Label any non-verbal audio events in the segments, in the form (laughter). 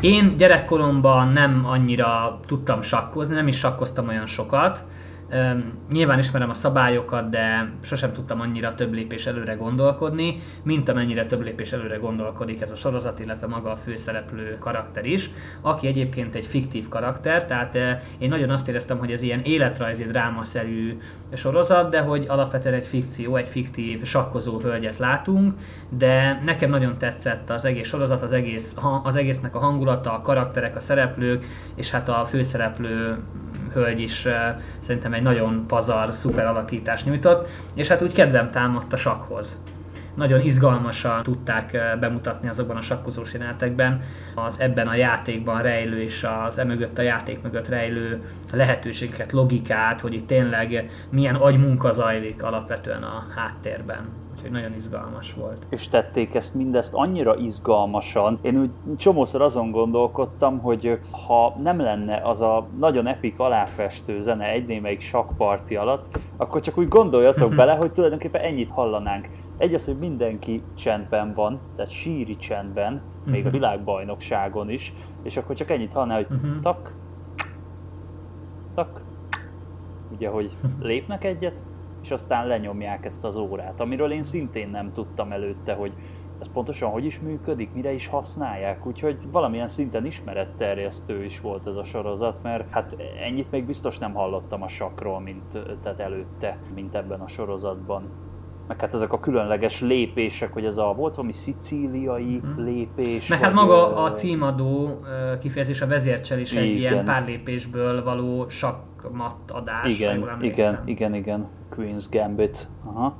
Én gyerekkoromban nem annyira tudtam sakkozni, nem is sakkoztam olyan sokat, Nyilván ismerem a szabályokat, de sosem tudtam annyira több lépés előre gondolkodni, mint amennyire több lépés előre gondolkodik ez a sorozat, illetve maga a főszereplő karakter is, aki egyébként egy fiktív karakter, tehát én nagyon azt éreztem, hogy ez ilyen életrajzi drámaszerű sorozat, de hogy alapvetően egy fikció, egy fiktív sakkozó hölgyet látunk, de nekem nagyon tetszett az egész sorozat, az, egész, az egésznek a hangulata, a karakterek, a szereplők, és hát a főszereplő hölgy is szerintem egy nagyon pazar, szuper alakítást nyújtott, és hát úgy kedvem támadt a sakhoz. Nagyon izgalmasan tudták bemutatni azokban a sakkozós jelenetekben az ebben a játékban rejlő és az emögött a játék mögött rejlő lehetőségeket, logikát, hogy itt tényleg milyen agymunka zajlik alapvetően a háttérben úgyhogy nagyon izgalmas volt. És tették ezt mindezt annyira izgalmasan. Én úgy csomószor azon gondolkodtam, hogy ha nem lenne az a nagyon epik aláfestő zene egy némelyik sakparti alatt, akkor csak úgy gondoljatok bele, hogy tulajdonképpen ennyit hallanánk. Egy az, hogy mindenki csendben van, tehát síri csendben, még a mhm. világbajnokságon is, és akkor csak ennyit hallanál, hogy mhm. tak, tak, ugye, hogy lépnek egyet, és aztán lenyomják ezt az órát, amiről én szintén nem tudtam előtte, hogy ez pontosan hogy is működik, mire is használják, úgyhogy valamilyen szinten ismeretterjesztő is volt ez a sorozat, mert hát ennyit még biztos nem hallottam a sakról, mint tehát előtte, mint ebben a sorozatban. Meg hát ezek a különleges lépések, hogy ez a volt valami szicíliai hmm. lépés. Meg hát maga a címadó kifejezés a vezércsel is egy ilyen pár lépésből való sakmat adás. Igen, igen, igen, igen. Queen's Gambit. Aha.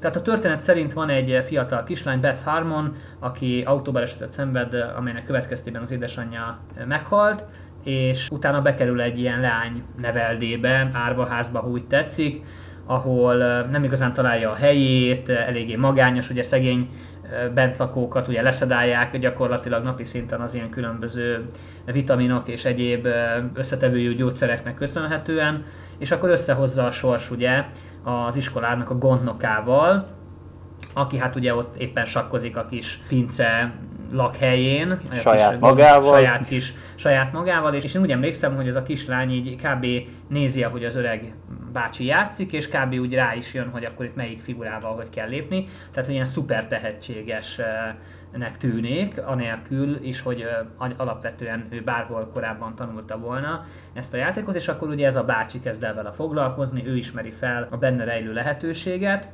Tehát a történet szerint van egy fiatal kislány, Beth Harmon, aki autóbalesetet szenved, amelynek következtében az édesanyja meghalt, és utána bekerül egy ilyen leány neveldébe, árvaházba, úgy tetszik, ahol nem igazán találja a helyét, eléggé magányos, ugye szegény bentlakókat ugye leszedálják gyakorlatilag napi szinten az ilyen különböző vitaminok és egyéb összetevőjű gyógyszereknek köszönhetően, és akkor összehozza a sors ugye az iskolának a gondnokával, aki hát ugye ott éppen sakkozik a kis pince lakhelyén. Saját kis, magával. Saját, kis, saját magával, és, és én úgy emlékszem, hogy ez a kislány így kb. nézi, ahogy az öreg bácsi játszik, és kb. úgy rá is jön, hogy akkor itt melyik figurával hogy kell lépni. Tehát, hogy ilyen szuper tehetséges nek tűnik, anélkül is, hogy alapvetően ő bárhol korábban tanulta volna ezt a játékot, és akkor ugye ez a bácsi kezd el vele foglalkozni, ő ismeri fel a benne rejlő lehetőséget,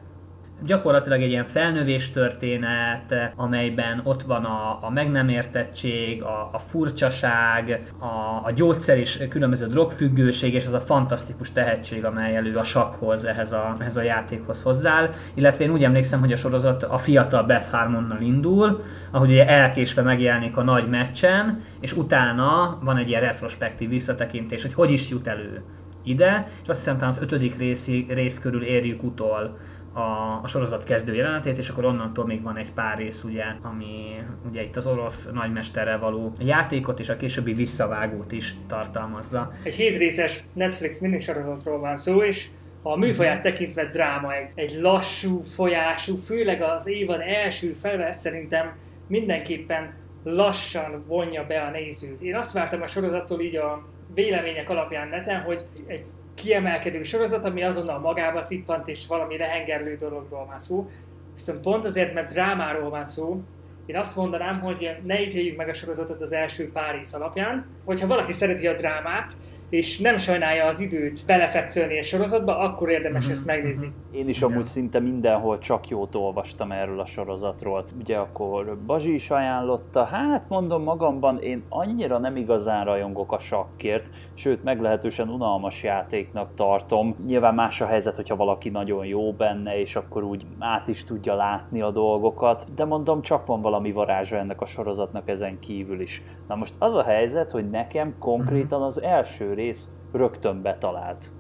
gyakorlatilag egy ilyen felnövés történet, amelyben ott van a, a meg nem értettség, a, a furcsaság, a, a gyógyszer és különböző drogfüggőség, és az a fantasztikus tehetség, amely elő a sakhoz, ehhez a, ehhez a játékhoz hozzá. Illetve én úgy emlékszem, hogy a sorozat a fiatal Beth Harmonnal indul, ahogy ugye elkésve megjelenik a nagy meccsen, és utána van egy ilyen retrospektív visszatekintés, hogy hogy is jut elő ide, és azt hiszem az ötödik rész, rész körül érjük utol a, a sorozat kezdő jelenetét, és akkor onnantól még van egy pár rész, ugye, ami ugye itt az orosz nagymesterrel való játékot és a későbbi visszavágót is tartalmazza. Egy hétrészes Netflix minisorozatról van szó, és a műfaját tekintve dráma, egy, egy lassú folyású, főleg az évad első fele szerintem mindenképpen lassan vonja be a nézőt. Én azt vártam a sorozattól így a vélemények alapján neten, hogy egy kiemelkedő sorozat, ami azonnal magába szippant, és valami lehengerlő dologról van szó. Viszont pont azért, mert drámáról van szó, én azt mondanám, hogy ne ítéljük meg a sorozatot az első pár rész alapján. Hogyha valaki szereti a drámát, és nem sajnálja az időt belefetszölni a sorozatba, akkor érdemes uh-huh, ezt megnézni. Uh-huh. Én is amúgy szinte mindenhol csak jót olvastam erről a sorozatról. Ugye akkor Bazsi is ajánlotta, hát mondom magamban, én annyira nem igazán rajongok a sakkért, sőt meglehetősen unalmas játéknak tartom. Nyilván más a helyzet, hogyha valaki nagyon jó benne, és akkor úgy át is tudja látni a dolgokat, de mondom, csak van valami varázsa ennek a sorozatnak ezen kívül is. Na most az a helyzet, hogy nekem konkrétan az első rész rögtön betalált.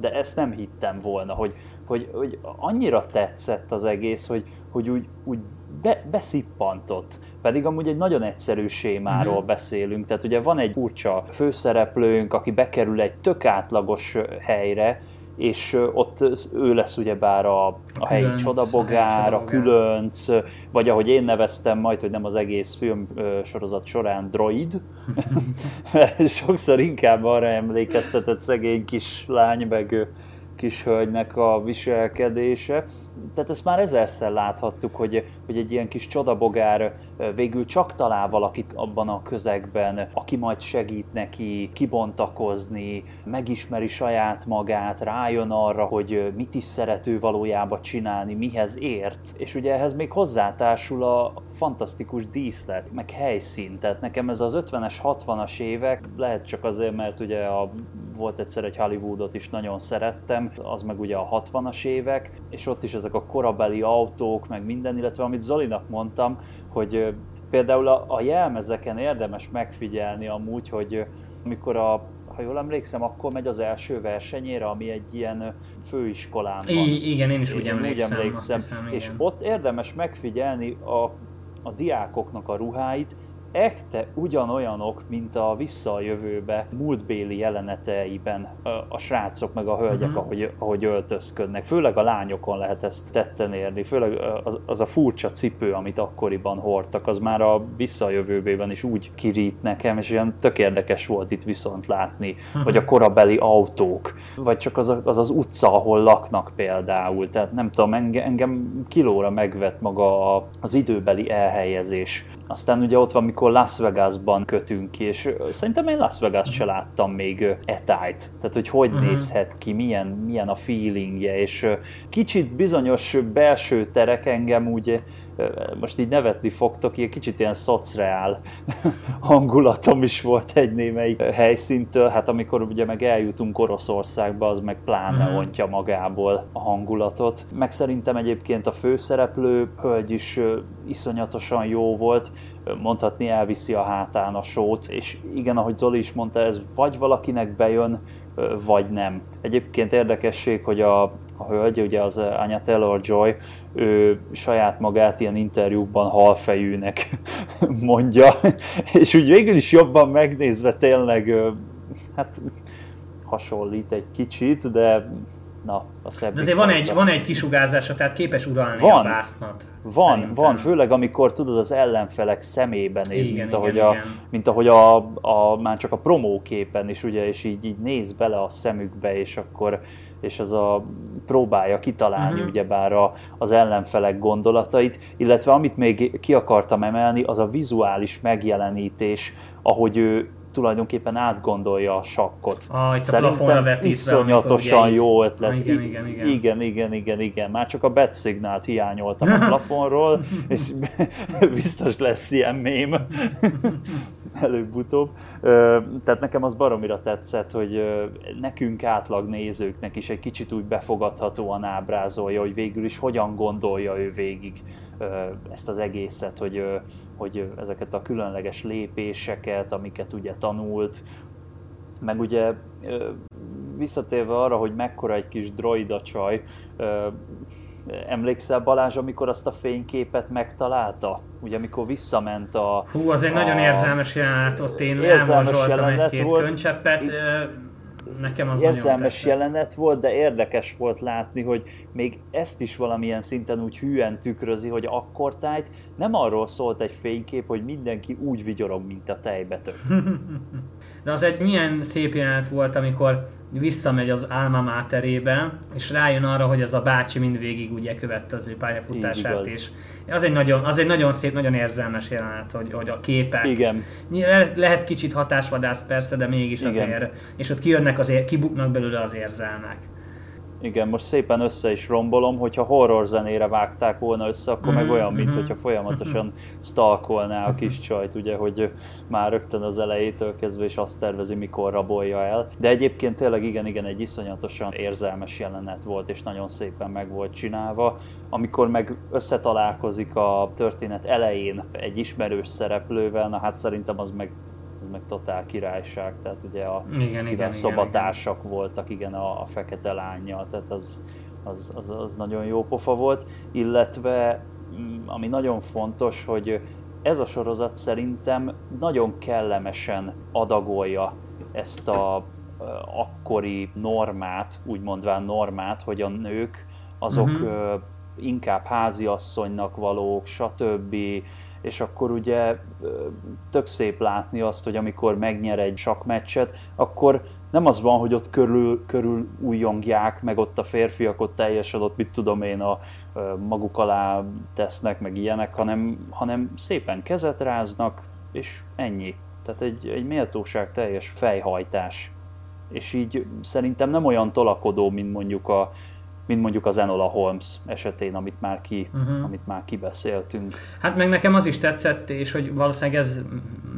De ezt nem hittem volna, hogy, hogy, hogy annyira tetszett az egész, hogy, hogy úgy, úgy be, beszippantott. Pedig amúgy egy nagyon egyszerű sémáról uh-huh. beszélünk, tehát ugye van egy furcsa főszereplőnk, aki bekerül egy tök átlagos helyre, és ott ő lesz ugyebár a, a, a helyi különc, csodabogár, a különc, vagy ahogy én neveztem majd, hogy nem az egész film sorozat során droid, (laughs) (laughs) mert sokszor inkább arra emlékeztetett szegény kislány, meg kis hölgynek a viselkedése. Tehát ezt már ezerszer láthattuk, hogy, hogy egy ilyen kis csodabogár végül csak talál valakit abban a közegben, aki majd segít neki kibontakozni, megismeri saját magát, rájön arra, hogy mit is szerető valójában csinálni, mihez ért. És ugye ehhez még hozzátársul a fantasztikus díszlet, meg helyszín. Tehát nekem ez az 50-es, 60-as évek, lehet csak azért, mert ugye a, volt egyszer egy Hollywoodot is nagyon szerettem, az meg ugye a 60-as évek, és ott is ezek a korabeli autók, meg minden, illetve amit Zolinak mondtam, hogy például a, a jelmezeken érdemes megfigyelni amúgy, hogy amikor a ha jól emlékszem, akkor megy az első versenyére, ami egy ilyen főiskolán van. I- igen, én is úgy emlékszem. Úgy emlékszem. Hiszem, és ott érdemes megfigyelni a, a diákoknak a ruháit, ekte ugyanolyanok, mint a Vissza a jövőbe múltbéli jeleneteiben a, srácok meg a hölgyek, uh-huh. ahogy, ahogy öltözködnek. Főleg a lányokon lehet ezt tetten érni. Főleg az, az a furcsa cipő, amit akkoriban hordtak, az már a Vissza a jövőben is úgy kirít nekem, és olyan tök érdekes volt itt viszont látni. Vagy a korabeli autók, vagy csak az, a, az az utca, ahol laknak például. Tehát nem tudom, engem, engem kilóra megvet maga az időbeli elhelyezés aztán ugye ott van, mikor Las Vegasban kötünk ki, és szerintem én Las Vegas se láttam még etájt. Tehát, hogy hogy uh-huh. nézhet ki, milyen, milyen a feelingje, és kicsit bizonyos belső terek engem úgy most így nevetni fogtok, ilyen kicsit ilyen szocreál hangulatom is volt egy némelyik helyszíntől, hát amikor ugye meg eljutunk Oroszországba, az meg pláne mm. ontja magából a hangulatot. Meg szerintem egyébként a főszereplő hölgy is iszonyatosan jó volt, mondhatni elviszi a hátán a sót, és igen, ahogy Zoli is mondta, ez vagy valakinek bejön, vagy nem. Egyébként érdekesség, hogy a, a hölgy, ugye az Anya Taylor-Joy, ő saját magát ilyen interjúkban halfejűnek (laughs) mondja, (laughs) és úgy végül is jobban megnézve tényleg, hát hasonlít egy kicsit, de na, a szebb. De azért van egy, van egy kisugárzása, tehát képes uralni van, a vásznat. Van, szerintem. van, főleg amikor tudod az ellenfelek szemébe néz, igen, mint, ahogy igen, a, igen. mint ahogy a, a, már csak a promóképen is, ugye, és így, így néz bele a szemükbe, és akkor és az a próbálja kitalálni uh-huh. ugyebár a, az ellenfelek gondolatait, illetve amit még ki akartam emelni, az a vizuális megjelenítés, ahogy ő tulajdonképpen átgondolja a sakkot. Ah, itt Szerintem a iszonyatosan jó ötlet. Ah, igen, igen, igen. igen, igen, igen, igen. Már csak a bet szignált hiányoltam a (laughs) plafonról, és (laughs) biztos lesz ilyen mém (laughs) előbb-utóbb. Tehát nekem az baromira tetszett, hogy nekünk átlag nézőknek is egy kicsit úgy befogadhatóan ábrázolja, hogy végül is hogyan gondolja ő végig ezt az egészet, hogy hogy ezeket a különleges lépéseket, amiket ugye tanult, meg ugye visszatérve arra, hogy mekkora egy kis droida csaj, emlékszel Balázs, amikor azt a fényképet megtalálta? Ugye amikor visszament a... Hú, az egy a, nagyon érzelmes jelenet, ott én elmorzsoltam egy-két volt. könycseppet. Itt, nekem az érzelmes jelenet volt, de érdekes volt látni, hogy még ezt is valamilyen szinten úgy hűen tükrözi, hogy akkortájt nem arról szólt egy fénykép, hogy mindenki úgy vigyorog, mint a tejbetök. (laughs) De az egy milyen szép jelenet volt, amikor visszamegy az Alma Materébe, és rájön arra, hogy ez a bácsi mindvégig ugye követte az ő pályafutását, és az egy, nagyon, az egy nagyon szép, nagyon érzelmes jelenet, hogy, hogy a képek. Igen. Lehet kicsit hatásvadász persze, de mégis Igen. azért. És ott kijönnek az, kibuknak belőle az érzelmek. Igen, most szépen össze is rombolom, hogyha horror zenére vágták volna össze, akkor mm-hmm. meg olyan, mint mm-hmm. hogyha folyamatosan stalkolná a kis csajt, ugye, hogy már rögtön az elejétől kezdve is azt tervezi, mikor rabolja el. De egyébként tényleg igen, igen, egy iszonyatosan érzelmes jelenet volt, és nagyon szépen meg volt csinálva. Amikor meg összetalálkozik a történet elején egy ismerős szereplővel, na hát szerintem az meg meg totál királyság, tehát ugye a igen, igen, szobatársak igen, voltak, igen, a, a fekete lányjal, tehát az, az, az, az nagyon jó pofa volt, illetve mm, ami nagyon fontos, hogy ez a sorozat szerintem nagyon kellemesen adagolja ezt a akkori normát, úgy mondván normát, hogy a nők azok uh-huh. inkább háziasszonynak valók, stb. És akkor ugye tök szép látni azt, hogy amikor megnyer egy sakmeccset, akkor nem az van, hogy ott körül, körül újjongják, meg ott a férfiak ott teljesen ott, mit tudom én, a, maguk alá tesznek, meg ilyenek, hanem, hanem szépen kezet ráznak, és ennyi. Tehát egy, egy méltóság teljes fejhajtás. És így szerintem nem olyan tolakodó, mint mondjuk a, mint mondjuk az Enola Holmes esetén, amit már, ki, uh-huh. amit már kibeszéltünk. Hát meg nekem az is tetszett, és hogy valószínűleg ez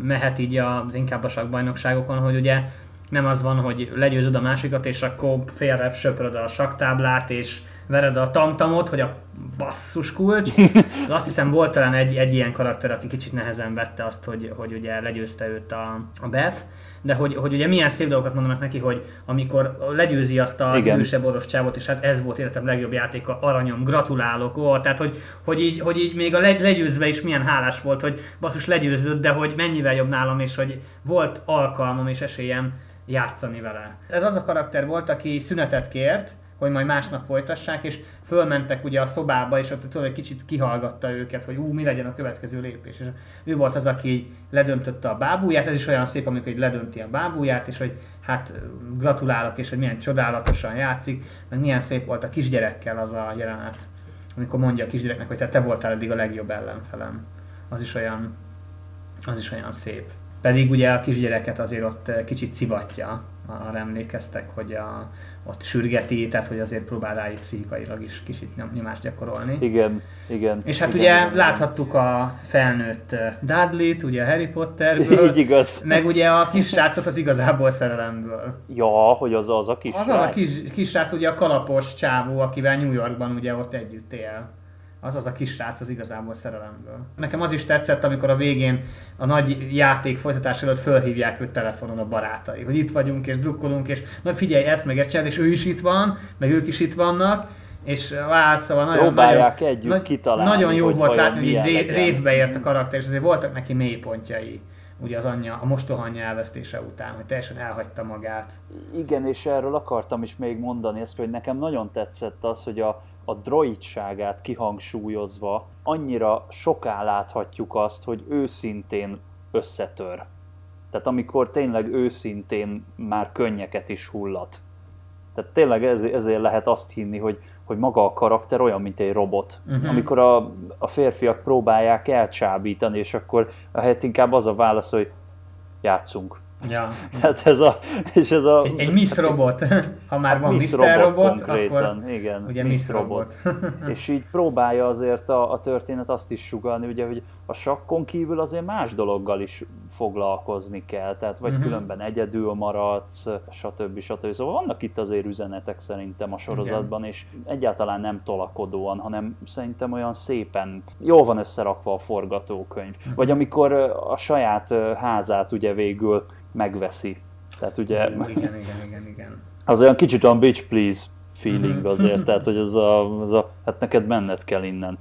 mehet így az inkább a sakbajnokságokon, hogy ugye nem az van, hogy legyőzöd a másikat, és akkor félre söpröd a saktáblát, és vered a tamtamot, hogy a basszus kulcs. (laughs) Azt hiszem volt talán egy, egy ilyen karakter, aki kicsit nehezen vette azt, hogy, hogy ugye legyőzte őt a, a Beth de hogy, hogy ugye milyen szép dolgokat mondanak neki, hogy amikor legyőzi azt az Igen. idősebb orosz csávot, és hát ez volt életem legjobb játéka, aranyom, gratulálok, ó, tehát hogy, hogy, így, hogy így még a legyőzve is milyen hálás volt, hogy basszus legyőzött, de hogy mennyivel jobb nálam, és hogy volt alkalmam és esélyem játszani vele. Ez az a karakter volt, aki szünetet kért, hogy majd másnap folytassák, és fölmentek ugye a szobába, és ott tudod, egy kicsit kihallgatta őket, hogy ú, mi legyen a következő lépés. És ő volt az, aki ledöntötte a bábúját, ez is olyan szép, amikor egy ledönti a bábúját, és hogy hát gratulálok, és hogy milyen csodálatosan játszik, meg milyen szép volt a kisgyerekkel az a jelenet, amikor mondja a kisgyereknek, hogy te, te voltál eddig a legjobb ellenfelem. Az is olyan, az is olyan szép. Pedig ugye a kisgyereket azért ott kicsit szivatja, arra emlékeztek, hogy a, ott sürgeti, tehát hogy azért próbál rájuk pszichikailag is kicsit nyomást gyakorolni. Igen, igen. És hát igen, ugye igen, láthattuk a felnőtt Dudley-t, ugye Harry Potterből. (laughs) Így igaz. Meg ugye a kis srácot az igazából szerelemből. Ja, hogy az az a kis Az az a kis, kis srác, ugye a kalapos csávó, akivel New Yorkban ugye ott együtt él az az a kis srác az igazából szerelemből. Nekem az is tetszett, amikor a végén a nagy játék folytatás előtt fölhívják őt telefonon a barátai, hogy itt vagyunk és drukkolunk, és na figyelj, ezt meg ezt és ő is itt van, meg ők is itt vannak, és á, szóval nagyon, Próbálják nagyon, együtt kitalálni, Nagyon jó volt látni, hogy így ré, révbe ért a karakter, és azért voltak neki mélypontjai ugye az anyja, a mostoha anyja elvesztése után, hogy teljesen elhagyta magát. Igen, és erről akartam is még mondani ezt, hogy nekem nagyon tetszett az, hogy a, a droidságát kihangsúlyozva annyira soká láthatjuk azt, hogy őszintén összetör. Tehát amikor tényleg őszintén már könnyeket is hullat. Tehát tényleg ezért, ezért lehet azt hinni, hogy, hogy maga a karakter olyan, mint egy robot. Uh-huh. Amikor a, a férfiak próbálják elcsábítani, és akkor helyett inkább az a válasz, hogy játszunk. Ja. Tehát ez a... És ez a egy, egy Miss Robot. Ha már hát van Miss Robot, robot akkor igen, ugye Miss, Miss Robot. robot. és így próbálja azért a, a történet azt is sugalni, ugye, hogy a sakkon kívül azért más dologgal is foglalkozni kell, tehát vagy uh-huh. különben egyedül maradsz, stb. stb. Szóval vannak itt azért üzenetek szerintem a sorozatban, Igen. és egyáltalán nem tolakodóan, hanem szerintem olyan szépen jól van összerakva a forgatókönyv. Uh-huh. Vagy amikor a saját házát ugye végül megveszi. Tehát ugye... Igen, igen, igen, igen. Az olyan kicsit olyan bitch please feeling uh-huh. azért, tehát hogy az a, az a, hát neked menned kell innen.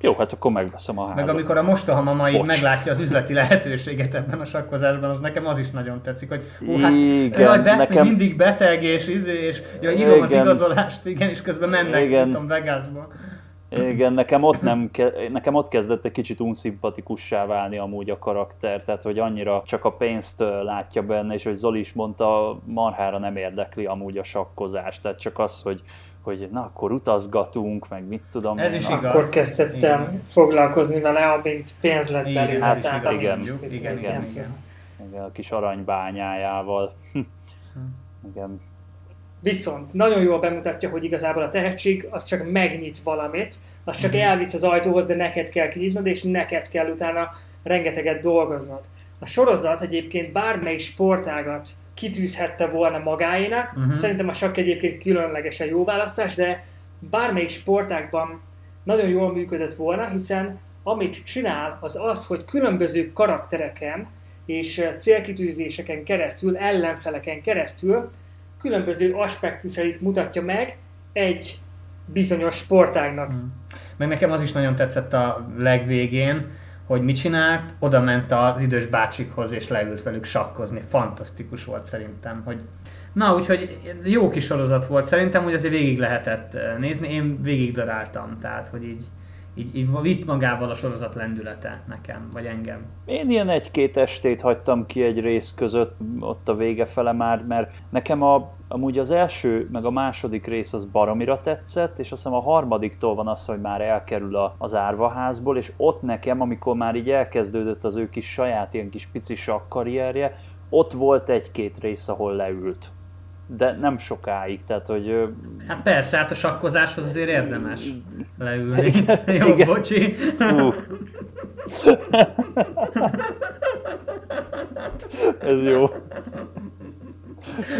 Jó, hát akkor megveszem a házat. Meg amikor a mostohamama így meglátja az üzleti lehetőséget ebben a sakkozásban, az nekem az is nagyon tetszik, hogy ó, hát igen, jaj, nekem... mindig beteg, és izé, és jaj, írom igen. az igazolást, igen, és közben mennek, igen. tudom, Vegasba. Igen, nekem ott, nem, nekem ott kezdett egy kicsit unszimpatikussá válni amúgy a karakter, tehát hogy annyira csak a pénzt látja benne, és hogy Zoli is mondta, marhára nem érdekli amúgy a sakkozás, tehát csak az, hogy hogy na akkor utazgatunk, meg mit tudom Ez én. is igaz. Akkor kezdtem igen. foglalkozni vele, amint pénz lett belőle. Hát, tehát igen, igen, igen, igen, igen, igen. igen. A kis aranybányájával. Hm. igen. Viszont nagyon jól bemutatja, hogy igazából a tehetség az csak megnyit valamit, az csak mhm. elvisz az ajtóhoz, de neked kell kinyitnod, és neked kell utána rengeteget dolgoznod. A sorozat egyébként bármely sportágat kitűzhette volna magáénak. Uh-huh. Szerintem a sakk egyébként különlegesen jó választás, de bármelyik sportákban nagyon jól működött volna, hiszen amit csinál, az az, hogy különböző karaktereken és célkitűzéseken keresztül, ellenfeleken keresztül különböző aspektusait mutatja meg egy bizonyos sportágnak. Uh-huh. Meg nekem az is nagyon tetszett a legvégén, hogy mit csinált, oda ment az idős bácsikhoz és leült velük sakkozni. Fantasztikus volt szerintem, hogy Na, úgyhogy jó kis sorozat volt. Szerintem, hogy azért végig lehetett eh, nézni. Én végig daráltam, tehát, hogy így, így, így vitt magával a sorozat lendülete nekem, vagy engem. Én ilyen egy-két estét hagytam ki egy rész között, ott a vége fele már, mert nekem a, amúgy az első, meg a második rész az baromira tetszett, és azt hiszem a harmadiktól van az, hogy már elkerül a, az árvaházból, és ott nekem, amikor már így elkezdődött az ő kis saját ilyen kis pici karrierje, ott volt egy-két rész, ahol leült de nem sokáig, tehát hogy... Hát persze, hát a sakkozáshoz azért érdemes leülni. Igen, (laughs) Jó, igen. bocsi. (laughs) Ez jó.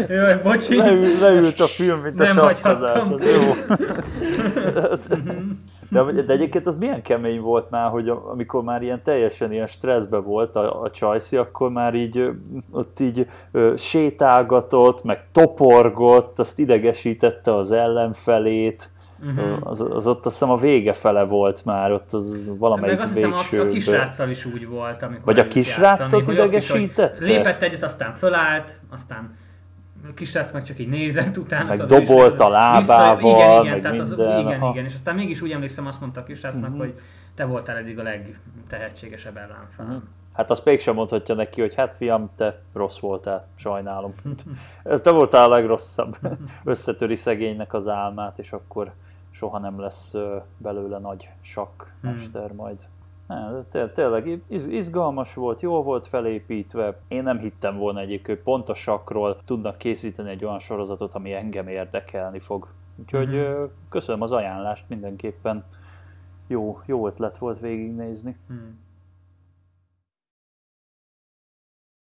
Jaj, bocsi. Leül, leült a film, mint a sakkozás, az jó. De, de egyébként az milyen kemény volt már, hogy amikor már ilyen teljesen ilyen stresszbe volt a, a Csajci, akkor már így ott így ö, sétálgatott, meg toporgott, azt idegesítette az ellenfelét. Uh-huh. Az, az ott azt hiszem a vége fele volt már, ott az valamelyik Meg azt hiszem a, a kisráccal is úgy volt, amikor Vagy a kisrácot idegesítette? Lépett egyet, aztán fölállt, aztán kisrác meg csak így nézett utána. Meg dobolt a lábával, vissza, igen, igen, meg tehát minden. Az, igen, igen, és aztán mégis úgy emlékszem, azt mondta a kisrácnak, uh-huh. hogy te voltál eddig a legtehetségesebb ellenfel. Uh-huh. Hát azt mégsem mondhatja neki, hogy hát fiam, te rossz voltál, sajnálom. (laughs) te voltál a legrosszabb. (laughs) Összetöri szegénynek az álmát, és akkor soha nem lesz belőle nagy sakkmester hmm. majd. Té- tényleg izgalmas volt, jó volt felépítve. Én nem hittem volna egyébként, hogy pont a sakról tudnak készíteni egy olyan sorozatot, ami engem érdekelni fog. Úgyhogy mm-hmm. köszönöm az ajánlást mindenképpen. Jó, jó ötlet volt végignézni. Mm.